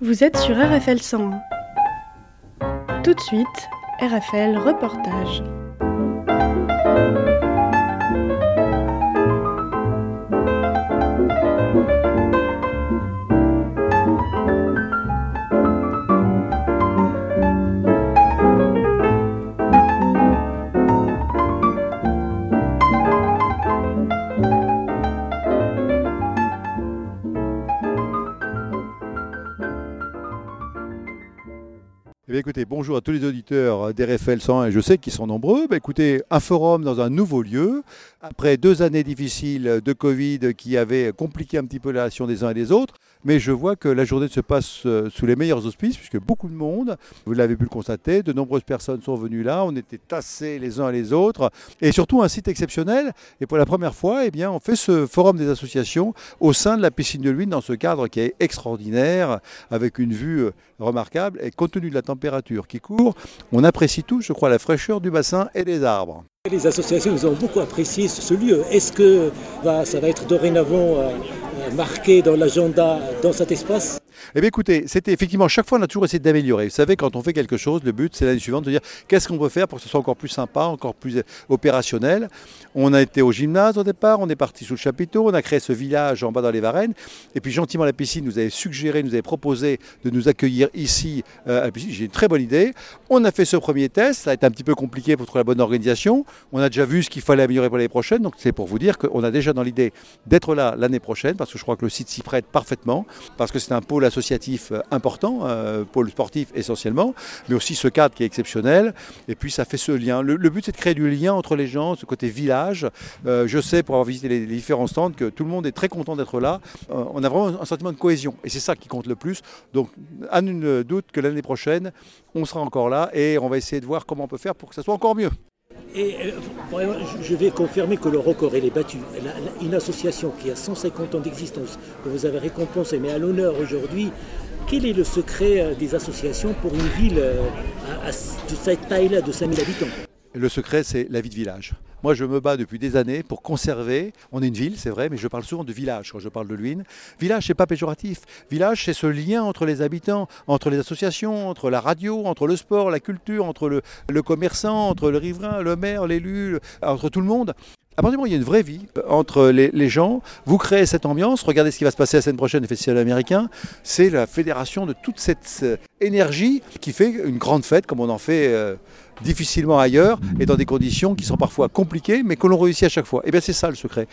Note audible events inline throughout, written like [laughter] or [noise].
Vous êtes sur RFL 101. Tout de suite, RFL Reportage. Bien, écoutez, bonjour à tous les auditeurs d'RFL 101, et je sais qu'ils sont nombreux. Bah, écoutez, un forum dans un nouveau lieu, après deux années difficiles de Covid qui avaient compliqué un petit peu la relation des uns et des autres, mais je vois que la journée se passe euh, sous les meilleurs auspices, puisque beaucoup de monde, vous l'avez pu le constater, de nombreuses personnes sont venues là, on était tassés les uns les autres, et surtout un site exceptionnel, et pour la première fois, eh bien, on fait ce forum des associations au sein de la piscine de Luynes, dans ce cadre qui est extraordinaire, avec une vue euh, remarquable, et compte tenu de la température qui court, on apprécie tous, je crois, la fraîcheur du bassin et des arbres. Les associations, nous avons beaucoup apprécié ce lieu. Est-ce que bah, ça va être dorénavant euh, marqué dans l'agenda dans cet espace? Eh bien écoutez, c'était effectivement, chaque fois on a toujours essayé d'améliorer. Vous savez, quand on fait quelque chose, le but c'est l'année suivante de dire qu'est-ce qu'on peut faire pour que ce soit encore plus sympa, encore plus opérationnel? On a été au gymnase au départ, on est parti sous le chapiteau, on a créé ce village en bas dans les Varennes, et puis gentiment la piscine nous avait suggéré, nous avait proposé de nous accueillir ici euh, à la piscine. J'ai une très bonne idée. On a fait ce premier test, ça a été un petit peu compliqué pour trouver la bonne organisation. On a déjà vu ce qu'il fallait améliorer pour l'année prochaine, donc c'est pour vous dire qu'on a déjà dans l'idée d'être là l'année prochaine, parce que je crois que le site s'y prête parfaitement, parce que c'est un pôle associatif euh, important, euh, pôle sportif essentiellement, mais aussi ce cadre qui est exceptionnel, et puis ça fait ce lien. Le, but c'est de créer du lien entre les gens, ce côté village. Euh, je sais pour avoir visité les, les, différents stands que tout le monde est très content d'être là. On a vraiment un sentiment de cohésion, et c'est ça qui compte le plus. Donc à nul doute que l'année prochaine, on sera encore là, et on va essayer de voir comment on peut faire pour que ça soit encore mieux. Euh, je vais confirmer que le record est battu. Une association qui a 150 ans d'existence, que vous avez récompensé, mais à l'honneur aujourd'hui, quel est le secret euh, des associations pour une ville euh, de cette taille-là, de 5000 habitants? Le secret, c'est la vie de village. Moi, je me bats depuis des années pour conserver. On est une ville, c'est vrai, mais je parle souvent de village quand je parle de Luynes. Village, c'est pas péjoratif. Village, c'est ce lien entre les habitants, entre les associations, entre la radio, entre le sport, la culture, entre le, le commerçant, entre le riverain, le maire, l'élu, entre tout le monde. À partir du moment où il y a une vraie vie entre les, gens, vous créez cette ambiance. Regardez ce qui va se passer la semaine prochaine au Festival américain. C'est la fédération de toute cette énergie qui fait une grande fête, comme on en fait euh, difficilement ailleurs, et dans des conditions qui sont parfois compliquées, mais que l'on réussit à chaque fois. Et bien c'est ça le secret.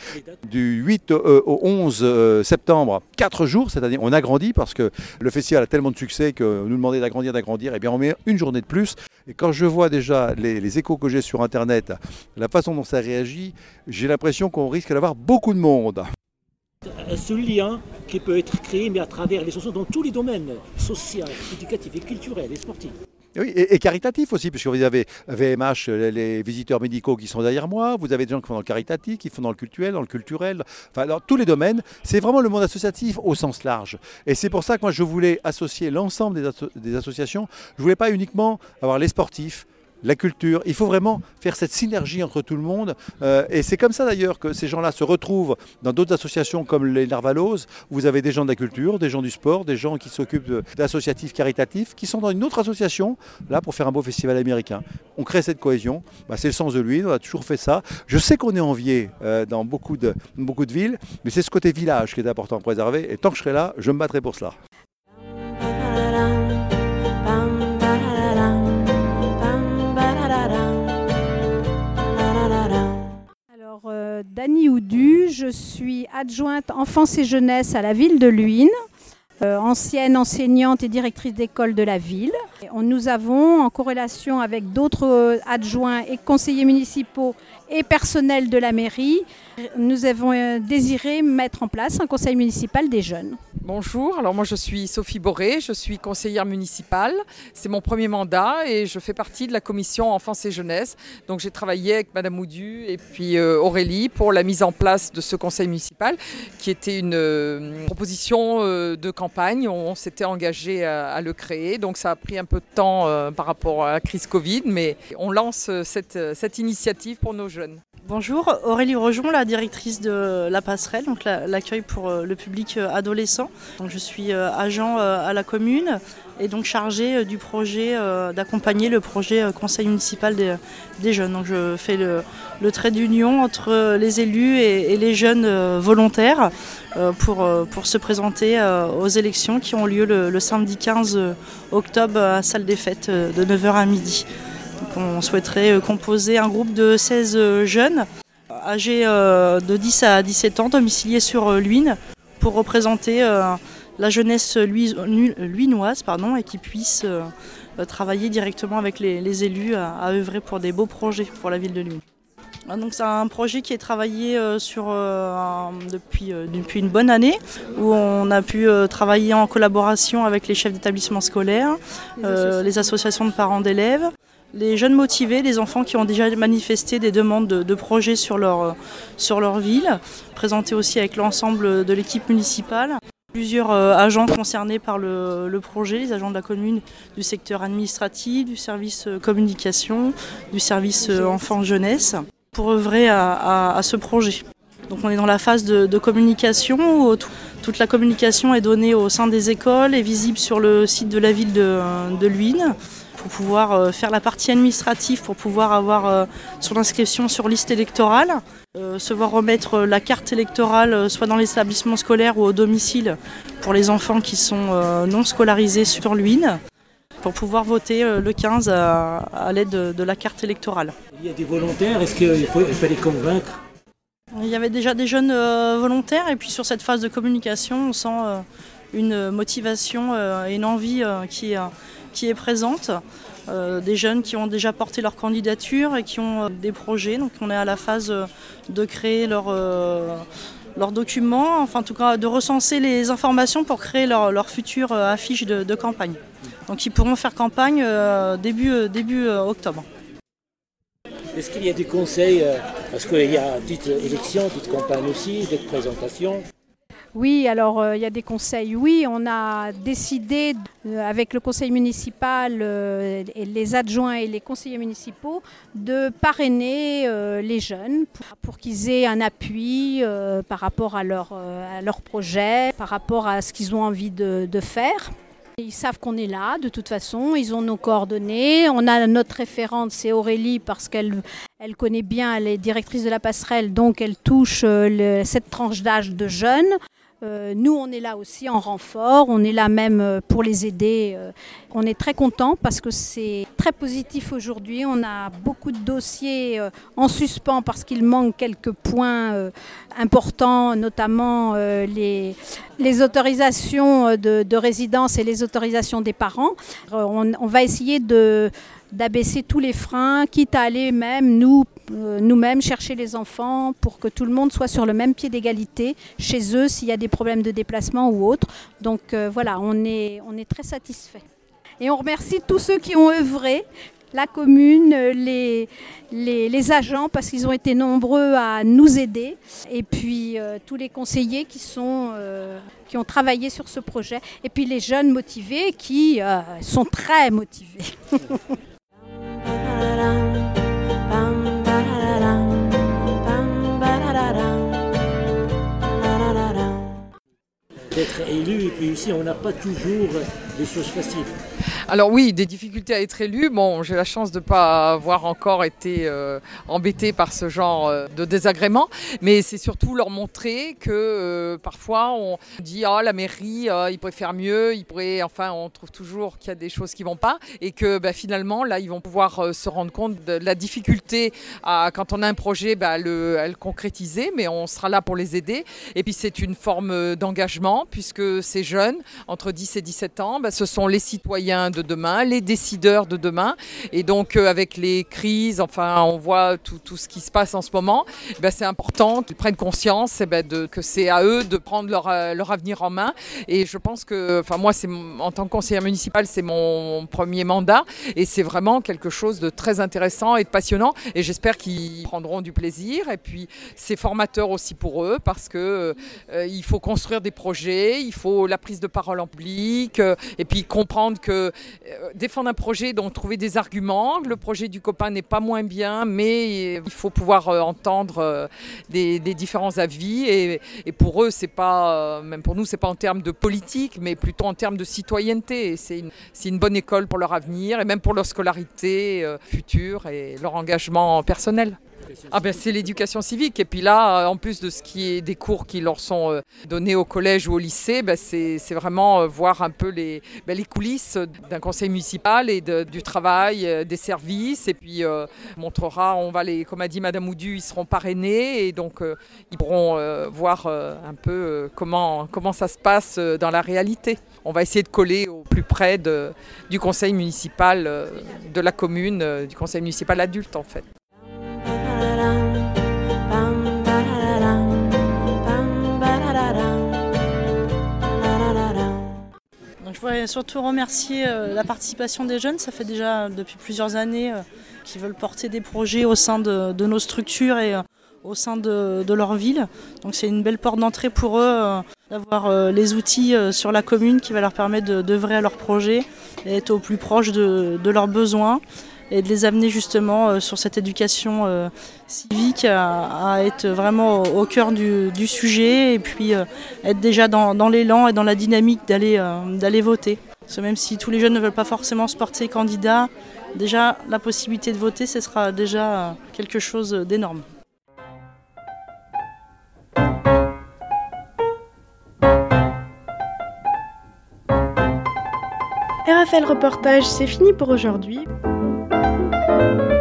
Du 8 euh, au 11 euh, septembre, 4 jours, c'est-à-dire on agrandit parce que le festival a tellement de succès que nous demandait d'agrandir, d'agrandir, et bien on met une journée de plus. Et quand je vois déjà les, les échos que j'ai sur Internet, la façon dont ça réagit, j'ai l'impression qu'on risque d'avoir beaucoup de monde. Ce lien qui peut être créé, mais à travers les chansons dans tous les domaines, social, éducatif et culturel et sportif. Et, caritatif aussi, puisque vous avez VMH, les visiteurs médicaux qui sont derrière moi, vous avez des gens qui font dans le caritatif, qui font dans le culturel, dans le culturel, enfin dans tous les domaines. C'est vraiment le monde associatif au sens large. Et c'est pour ça que moi je voulais associer l'ensemble des, des, associations. Je voulais pas uniquement avoir les sportifs, la culture. Il faut vraiment faire cette synergie entre tout le monde. Euh, et c'est comme ça d'ailleurs que ces gens-là se retrouvent dans d'autres associations comme les Narvalos. Vous avez des gens de la culture, des gens du sport, des gens qui s'occupent d'associatifs caritatifs, qui sont dans une autre association, là pour faire un beau festival américain. On crée cette cohésion. Bah, c'est le sens de lui. On a toujours fait ça. Je sais qu'on est envié euh, dans beaucoup de, beaucoup de villes, mais c'est ce côté village qui est important à préserver. Et tant que je serai là, je me battrai pour cela. Suis adjointe enfance et jeunesse à la ville de Luynes, euh, ancienne enseignante et directrice d'école de la ville. On, nous avons, en corrélation avec d'autres adjoints et conseillers municipaux et personnel de la mairie, nous avons euh, désiré mettre en place un conseil municipal des jeunes. Bonjour, alors moi je suis Sophie Boré, je suis conseillère municipale. C'est mon premier mandat et je fais partie de la commission enfance et jeunesse. Donc j'ai travaillé avec Madame Oudu et puis euh, Aurélie pour la mise en place de ce conseil municipal qui était une euh, proposition euh, de campagne. On s'était engagé à, le créer. Donc ça a pris un peu de temps par rapport à la crise Covid, mais on lance cette, cette initiative pour nos jeunes. Bonjour, Aurélie Rojon, la directrice de la passerelle, l'accueil pour euh, le public euh, adolescent. Donc je suis euh, agent à la commune et donc chargée du projet d'accompagner le projet conseil municipal des, jeunes. Donc je fais le, trait d'union entre les élus et, les jeunes volontaires pour, se présenter aux élections qui ont lieu le, le samedi 15 octobre à salle des fêtes de 9h à midi on souhaiterait euh, composer un groupe de 16 euh, jeunes âgés euh, de 10 à 17 ans, domiciliés sur Luynes, pour représenter la jeunesse luinoise pardon, et qui puissent travailler directement avec les, élus à, œuvrer pour des beaux projets pour la ville de Luynes. Ah, donc c'est un projet qui est travaillé sur, depuis, depuis, une bonne année, où on a pu travailler en collaboration avec les chefs d'établissement scolaires, les associations de parents d'élèves, les jeunes motivés, les enfants qui ont déjà manifesté des demandes de, projets sur leur, leur ville, présentés aussi avec l'ensemble de l'équipe municipale. Plusieurs euh, agents concernés par le, projet, les agents de la commune du secteur administratif, du service euh, communication, du service euh, enfants-jeunesse, pour œuvrer à, ce projet. Donc on est dans la phase de, communication où toute la communication est donnée au sein des écoles et visible sur le site de la ville de, de Luynes pour pouvoir euh, faire la partie administrative, pour pouvoir avoir euh, son inscription sur liste électorale, euh, se voir remettre la carte électorale soit dans l'établissement scolaire ou au domicile pour les enfants qui sont non scolarisés sur l'UIN pour pouvoir voter le 15 à, l'aide de, la carte électorale. Il y a des volontaires, est-ce qu'il les convaincre? Il y avait déjà des jeunes volontaires et puis sur cette phase de communication, on sent une motivation et une envie qui est qui est présente. Euh, des jeunes qui ont déjà porté leur candidature et qui ont euh, des projets. Donc on est à la phase euh, de créer leur, leurs documents, enfin en tout cas de recenser les informations pour créer leur, leur future affiche de, campagne. Donc ils pourront faire campagne début, début octobre. Est-ce qu'il y a des conseils, parce qu'il y a petite élection, petite campagne aussi, des présentations? Oui, alors euh, il y a des conseils. Oui, on a décidé euh, avec le conseil municipal, euh, les adjoints et les conseillers municipaux de parrainer les jeunes pour, qu'ils aient un appui par rapport à leur, projet, par rapport à ce qu'ils ont envie de, faire. Ils savent qu'on est là, de toute façon, ils ont nos coordonnées. On a notre référente, c'est Aurélie, parce qu'elle elle connaît bien, elle est directrice de la passerelle, donc elle touche cette tranche d'âge de jeunes. Euh, nous, on est là aussi en renfort, on est là même euh, pour les aider. Euh. On est très content parce que c'est très positif aujourd'hui. On a beaucoup de dossiers en suspens parce qu'il manque quelques points importants, notamment les, les autorisations de, résidence et les autorisations des parents. on va essayer de d'abaisser tous les freins, quitte à aller même euh, nous-mêmes chercher les enfants pour que tout le monde soit sur le même pied d'égalité chez eux s'il y a des problèmes de déplacement ou autre. Donc euh, voilà, on est, très satisfait. Et on remercie tous ceux qui ont œuvré, la commune, les, agents, parce qu'ils ont été nombreux à nous aider, et puis euh, tous les conseillers qui, qui ont travaillé sur ce projet, et puis les jeunes motivés qui sont très motivés. [laughs] d'être élu et puis ici on n'a pas toujours des choses faciles. Alors oui, des difficultés à être élu. Bon, j'ai la chance de ne pas avoir encore été euh, embêté par ce genre euh, de désagrément, mais c'est surtout leur montrer que euh, parfois on dit ah la mairie, il pourrait faire mieux, il pourrait, enfin on trouve toujours qu'il y a des choses qui vont pas et que bah, finalement là ils vont pouvoir se rendre compte de la difficulté à, quand on a un projet bah, à le concrétiser, mais on sera là pour les aider. Et puis c'est une forme d'engagement puisque ces jeunes entre 10 et 17 ans, bah, ce sont les citoyens de demain, les décideurs de demain. Et donc, euh, avec les crises, enfin, on voit tout, tout ce qui se passe en ce moment, eh ben, c'est important qu'ils prennent conscience eh ben, de, que c'est à eux de prendre leur, euh, leur, avenir en main. Et je pense que, enfin, moi, c'est en tant que conseillère municipale, c'est mon premier mandat. Et c'est vraiment quelque chose de très intéressant et de passionnant. Et j'espère qu'ils prendront du plaisir. Et puis, c'est formateur aussi pour eux parce que euh, il faut construire des projets, il faut la prise de parole en public, et puis comprendre que défendre un projet, donc trouver des arguments. Le projet du copain n'est pas moins bien, mais il faut pouvoir entendre des, différents avis. Et, pour eux, c'est pas, même pour nous, c'est pas en termes de politique, mais plutôt en termes de citoyenneté. C'est une, bonne école pour leur avenir et même pour leur scolarité future et leur engagement personnel. Ah ben c'est l'éducation civique et puis là euh, en plus de ce qui est des cours qui leur sont euh, donnés au collège ou au lycée, ben c'est vraiment euh, voir un peu les, ben les coulisses d'un conseil municipal et du travail, des services et puis montrera, on va les, comme a dit Madame Oudu, ils seront parrainés et donc ils pourront voir un peu comment, comment ça se passe dans la réalité. On va essayer de coller au plus près du conseil municipal de la commune, du conseil municipal adulte en fait. Surtout remercier euh, la participation des jeunes. Ça fait déjà depuis plusieurs années euh, qu'ils veulent porter des projets au sein de, nos structures et euh, au sein de, leur ville. Donc c'est une belle porte d'entrée pour eux d'avoir les outils sur la commune qui va leur permettre d'œuvrer à leurs projets et être au plus proche de leurs besoins et de les amener justement euh, sur cette éducation euh, civique à, être vraiment au, cœur du, sujet et puis euh, être déjà dans, l'élan et dans la dynamique d'aller d'aller voter. Parce que même si tous les jeunes ne veulent pas forcément se porter candidat, déjà la possibilité de voter, ce sera déjà quelque chose d'énorme. RFL Reportage, c'est fini pour aujourd'hui. Thank you.